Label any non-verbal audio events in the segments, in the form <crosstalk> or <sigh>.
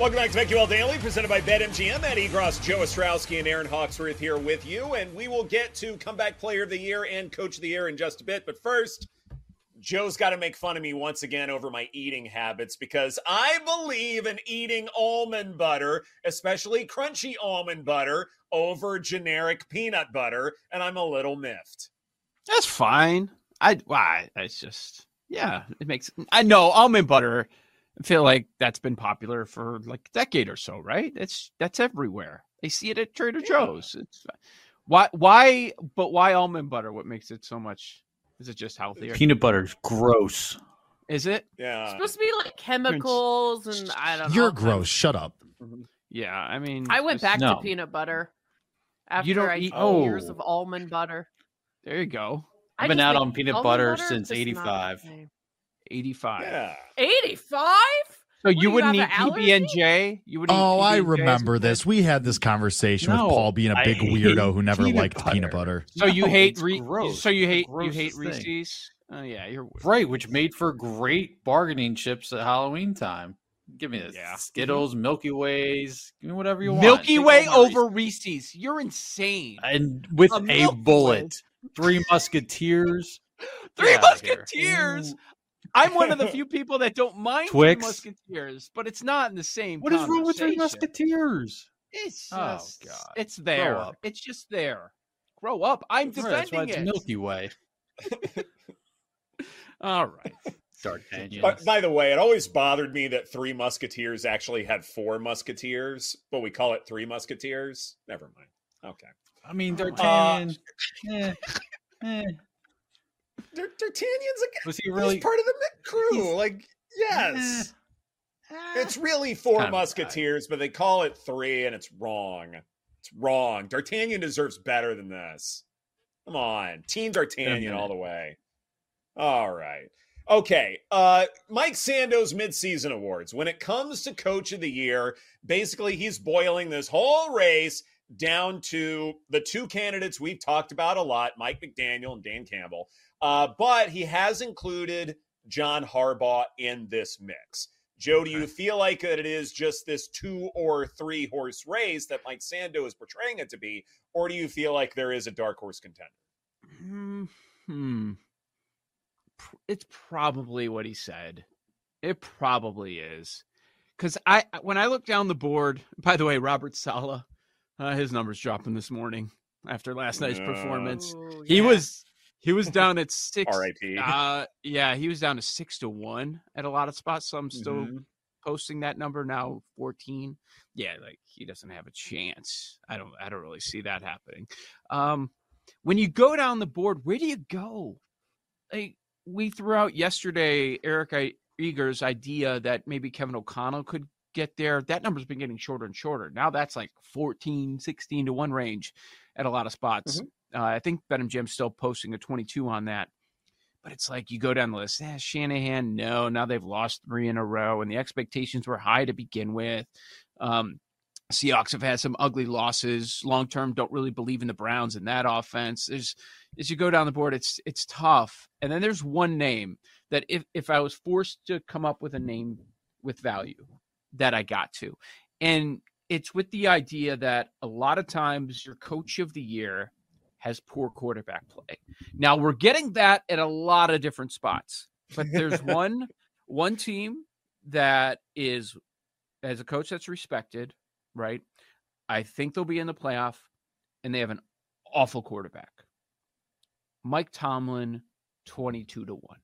Welcome back to BetQL Daily, presented by BetMGM. Ed Egros, Joe Ostrowski, and Erin Hawksworth here with you. And we will get to Comeback Player of the Year and Coach of the Year in just a bit. But first, Joe's got to make fun of me once again over my eating habits because I believe in eating almond butter, especially crunchy almond butter, over generic peanut butter, and I'm a little miffed. That's fine. I why it's just yeah, it makes I know almond butter. I feel like that's been popular for like a decade or so, right? It's that's everywhere. They see it at Trader Joe's. It's uh, why why but why almond butter? What makes it so much? Is it just healthier? Peanut butter's gross. Is it? Yeah. It's supposed to be like chemicals and I don't know. You're all kinds- gross. Shut up. Mm-hmm. Yeah, I mean, I went back No. to peanut butter after You don't I eat- ate oh. years Oh. of almond butter. There you go. I I've been out on peanut butter butter since is not 85. Eighty-five. Yeah. 85? So What, you you wouldn't eat PB and J. You would. Oh, I remember this. We had this conversation No, with Paul being a big weirdo who never peanut liked butter. peanut butter. So you No, hate it's Re- gross. So you hate you hate thing. Reese's. Oh yeah, you're Right, which made for great bargaining chips at Halloween time. Give me this. Yeah. Mm-hmm. Skittles, Milky Ways, give me whatever you want. Milky Take Way over Reese's. You're insane. And with A a, Milky Way. bullet. Three Musketeers. Three Get outta here. Musketeers. I'm one of the <laughs> few people that don't mind Twix. Three Musketeers, but it's not in the same. What is wrong with Three. Musketeers? It's Oh, just, God. it's there. It's just there. Grow up. I'm Right, that's why defending it's it. Milky Way. <laughs> All right. D'Artagnan. But by the way, it always bothered me that Three Musketeers actually had four Musketeers, but we call it Three Musketeers. Never mind. Okay. I mean, Oh my D'Artagnan. eh, eh. D'Ar- D'Artagnan's a, Was he he's really? part of the crew. Like, yes. It's really four kind of a guy. Musketeers, but they call it three, and it's wrong. It's wrong. D'Artagnan deserves better than this. Come on. Team D'Artagnan all the way. All right. Okay. Uh Mike Sando's midseason awards. When it comes to coach of the year, basically he's boiling this whole race down to the two candidates we've talked about a lot, Mike McDaniel and Dan Campbell. Uh, but he has included John Harbaugh in this mix. Joe, do you feel like that it is just this two or three horse race that Mike Sando is portraying it to be, or do you feel like there is a dark horse contender? Hmm. It's probably what he said. It probably is. Because I, I- when I look down the board, <laughs> by the way, Robert Saleh, uh, his numbers dropping this morning after last night's Uh, performance. Ooh, He was he was down at six. R.I.P. <laughs> Uh, yeah, he was down to six to one at a lot of spots. So I'm still Mhm. posting that number now, fourteen. Yeah, like he doesn't have a chance. I don't. I don't really see that happening. Um, when you go down the board, where do you go? Like we threw out yesterday, Eric I- Eager's idea that maybe Kevin O'Connell could get there. That number's been getting shorter and shorter. Now that's like 14, 16 to one range at a lot of spots. Uh, I think BetMGM's still posting a 22 on that. But it's like you go down the list. Eh, Shanahan, no. Now they've lost three in a row, and the expectations were high to begin with. Um, Seahawks have had some ugly losses. Long term, don't really believe in the Browns in that offense. There's as you go down the board, it's it's tough. And then there's one name that if if I was forced to come up with a name with value, that I got to, and it's with the idea that a lot of times your coach of the year has poor quarterback play. Now we're getting that at a lot of different spots. but there's <laughs> one one team that is as a coach that's respected, right? I think they'll be in the playoff, and they have an awful quarterback. Mike Tomlin, twenty-two to one.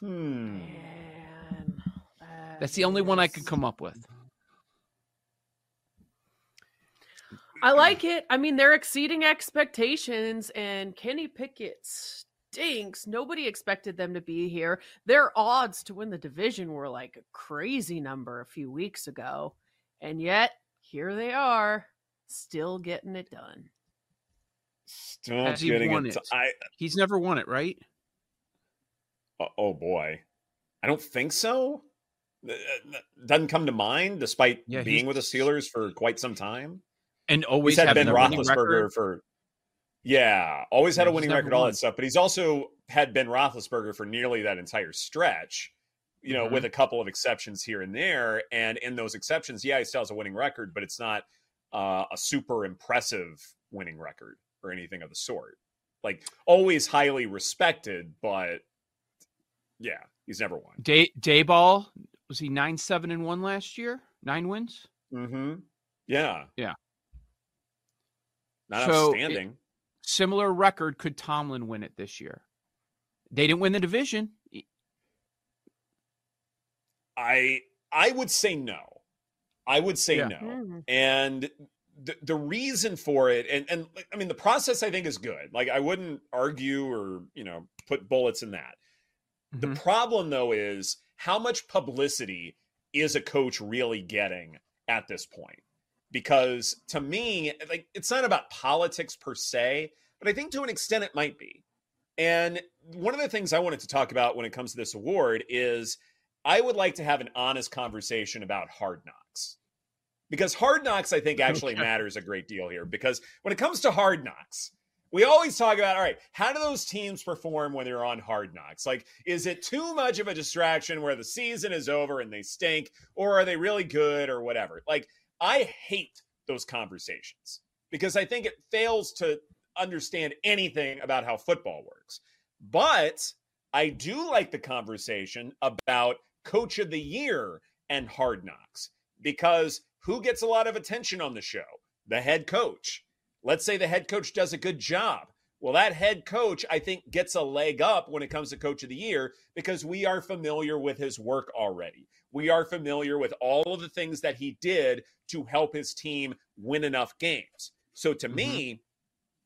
Hmm. Man, That's the only one I could come up with. I like it. I mean, they're exceeding expectations, and Kenny Pickett stinks. Nobody expected them to be here. Their odds to win the division were like a crazy number a few weeks ago, and yet here they are, still getting it done. Still Has he getting won it. it? I, He's never won it, right? oh, oh boy, I don't think so. Uh, Doesn't come to mind, despite Yeah, being with the Steelers for quite some time. And He's always had Ben Roethlisberger for, yeah, always had Yeah, a winning record, all that stuff. But he's also had Ben Roethlisberger for nearly that entire stretch. You know, Mhm. with a couple of exceptions here and there. And in those exceptions, yeah, he still has a winning record, but it's not uh, a super impressive winning record or anything of the sort. Like always highly respected, but yeah, he's never won. Day Daboll was he nine seven and one last year? Nine wins. Mm-hmm. Yeah. Yeah. Not So, it- Similar record. Could Tomlin win it this year? They didn't win the division. I I would say no. I would say Yeah. no. Mhm. And the the reason for it, and and I mean the process I think is good. Like I wouldn't argue or you know put bullets in that. The Mhm. problem though is how much publicity is a coach really getting at this point? Because to me, like it's not about politics per se, but I think to an extent it might be. And one of the things I wanted to talk about when it comes to this award is I would like to have an honest conversation about hard knocks. Because hard knocks, I think, <laughs> actually matters a great deal here. Because when it comes to hard knocks, we always talk about all right, how do those teams perform when they're on hard knocks? Like, is it too much of a distraction where the season is over and they stink, or are they really good or whatever? Like, I hate those conversations because I think it fails to understand anything about how football works. But I do like the conversation about coach of the year and hard knocks because who gets a lot of attention on the show? The head coach. Let's say the head coach does a good job. Well, that head coach, I think, gets a leg up when it comes to coach of the year because we are familiar with his work already. We are familiar with all of the things that he did to help his team win enough games. So to mm-hmm. me,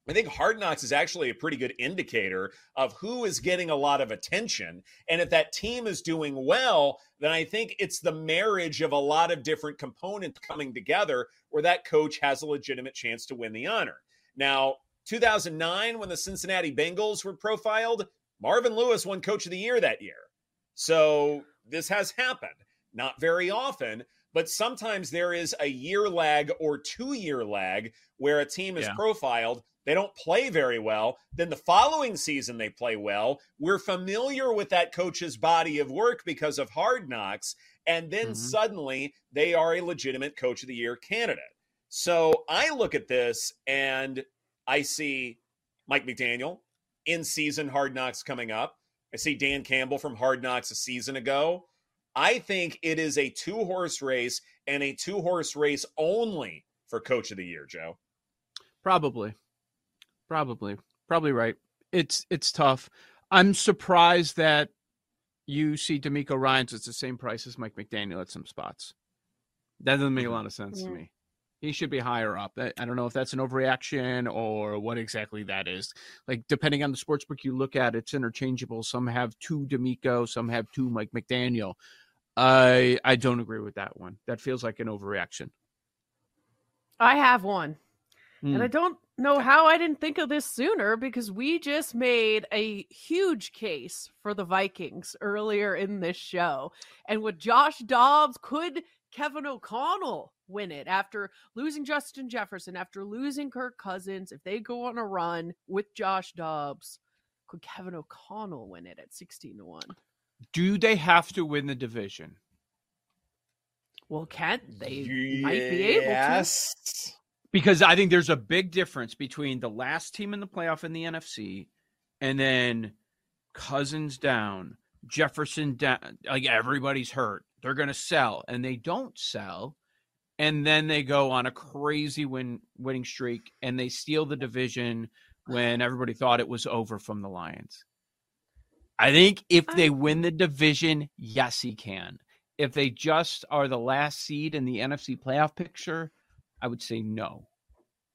I think Hard Knocks is actually a pretty good indicator of who is getting a lot of attention. And if that team is doing well, then I think it's the marriage of a lot of different components coming together where that coach has a legitimate chance to win the honor. Now, 2009, when the Cincinnati Bengals were profiled, Marvin Lewis won Coach of the Year that year. So this has happened. Not very often, but sometimes there is a year lag or two year lag where a team is Yeah. profiled. They don't play very well. Then the following season, they play well. We're familiar with that coach's body of work because of hard knocks. And then Mhm. suddenly they are a legitimate coach of the year candidate. So I look at this and I see Mike McDaniel in season hard knocks coming up. I see Dan Campbell from Hard Knocks a season ago. I think it is a two horse race and a two horse race only for coach of the year, Joe. Probably. Probably. Probably right. It's it's tough. I'm surprised that you see DeMeco Ryans at the same price as Mike McDaniel at some spots. That doesn't make a mm-hmm. lot of sense to me. He should be higher up. I I don't know if that's an overreaction or what exactly that is. Like depending on the sports book you look at, it's interchangeable. Some have two DeMeco, some have two Mike McDaniel. I I don't agree with that one. That feels like an overreaction. I have one. And I Mm. don't know how I didn't think of this sooner because we just made a huge case for the Vikings earlier in this show. And with Josh Dobbs, could Kevin O'Connell win it after losing Justin Jefferson, after losing Kirk Cousins? If they go on a run with Josh Dobbs, could Kevin O'Connell win it at 16 to 1? Do they have to win the division? Well, can't they? might be able to. Because I think there's a big difference between the last team in the playoff in the NFC and then Cousins down, Jefferson down, like everybody's hurt. They're going to sell, and they don't sell, and then they go on a crazy win winning streak, and they steal the division when everybody thought it was over from the Lions. I think if they win the division, yes, he can. If they just are the last seed in the NFC playoff picture, I would say no.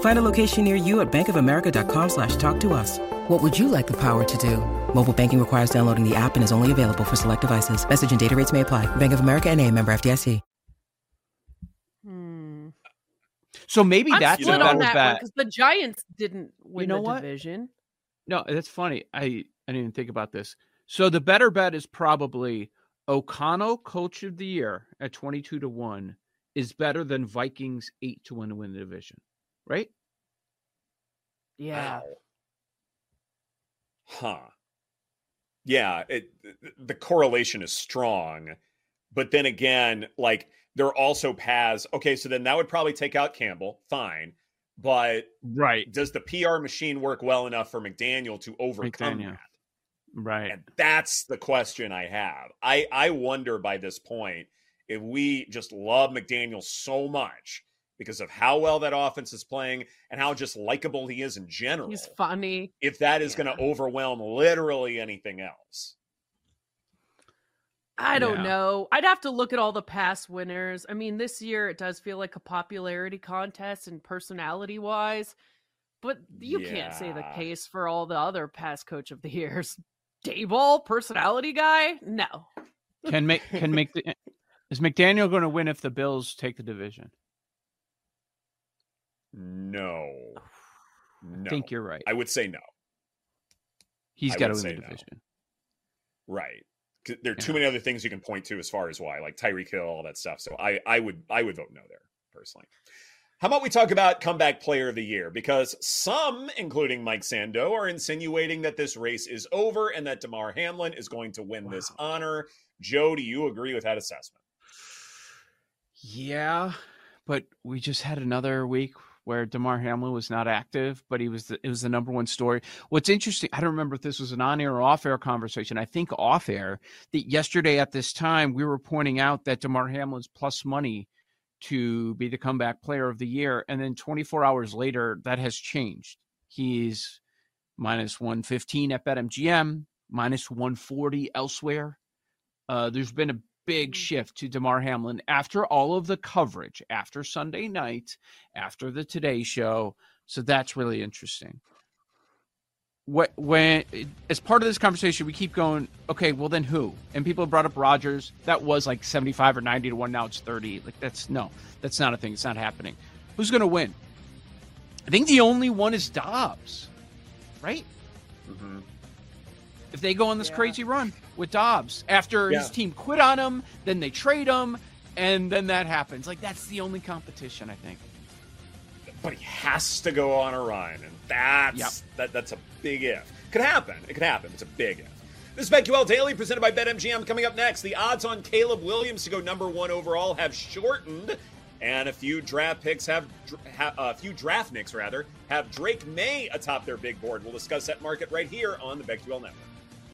Find a location near you at bankofamerica.com slash talk to us. What would you like the power to do? Mobile banking requires downloading the app and is only available for select devices. Message and data rates may apply. Bank of America and a member FDIC. Hmm. So maybe I'm that's a split better on that bet. because the Giants didn't win You know the what? division. No, that's funny. I I didn't even think about this. So the better bet is probably O'Connell Coach of the Year at twenty two to one is better than Vikings eight to one to win the division, right? Yeah. Huh. Yeah, it, the correlation is strong. But then again, like there are also paths. Okay, so then that would probably take out Campbell. Fine. But right, does the PR machine work well enough for McDaniel to overcome McDaniel. that? Right. And that's the question I have. I I wonder by this point if we just love McDaniel so much because of how well that offense is playing and how just likable he is in general. He's funny. if that is going to overwhelm literally anything else. I don't Yeah. know. I'd have to look at all the past winners. I mean, this year it does feel like a popularity contest and personality wise, but you can't say the case for all the other past coach of the years. <laughs> Daboll, personality guy? No. Can make can <laughs> make the is McDaniel going to win if the Bills take the division? No. <sighs> No. I think you're right. I would say no. He's got to win the say no. division. Right. There are too many other things you can point to as far as why, like Tyreek Hill, all that stuff. So I, I would I would vote no there personally. How about we talk about comeback player of the year? Because some, including Mike Sando, are insinuating that this race is over and that Damar Hamlin is going to win this honor. Joe, do you agree with that assessment? Yeah, but we just had another week where Damar Hamlin was not active, but he was the, it was the number one story. What's interesting, I don't remember if this was an on-air or off-air conversation. I think off-air that yesterday at this time we were pointing out that Damar Hamlin's plus money to be the comeback player of the year, and then 24 hours later that has changed. He's minus 115 at BetMGM, minus 140 elsewhere. Uh, there's been a big shift to Damar Hamlin after all of the coverage, after Sunday night, after the Today Show. So that's really interesting. What when as part of this conversation, we keep going. Okay, well then who? And people have brought up Rodgers. That was like seventy-five or ninety to one. Now it's thirty. Like that's no, that's not a thing. It's not happening. Who's going to win? I think the only one is Dobbs, right? Mm-hmm. If they go on this Yeah. crazy run with Dobbs after his team quit on him, then they trade him, and then that happens. Like that's the only competition I think. but he has to go on a run, and that's Yep. that, that's a big if. Could happen. It could happen. It's a big if. This is BetQL Daily presented by BetMGM. Coming up next, the odds on Caleb Williams to go number one overall have shortened And a few draft picks have, have uh, a few draft nicks rather have Drake May atop their big board. We'll discuss that market right here on the BetQL Network.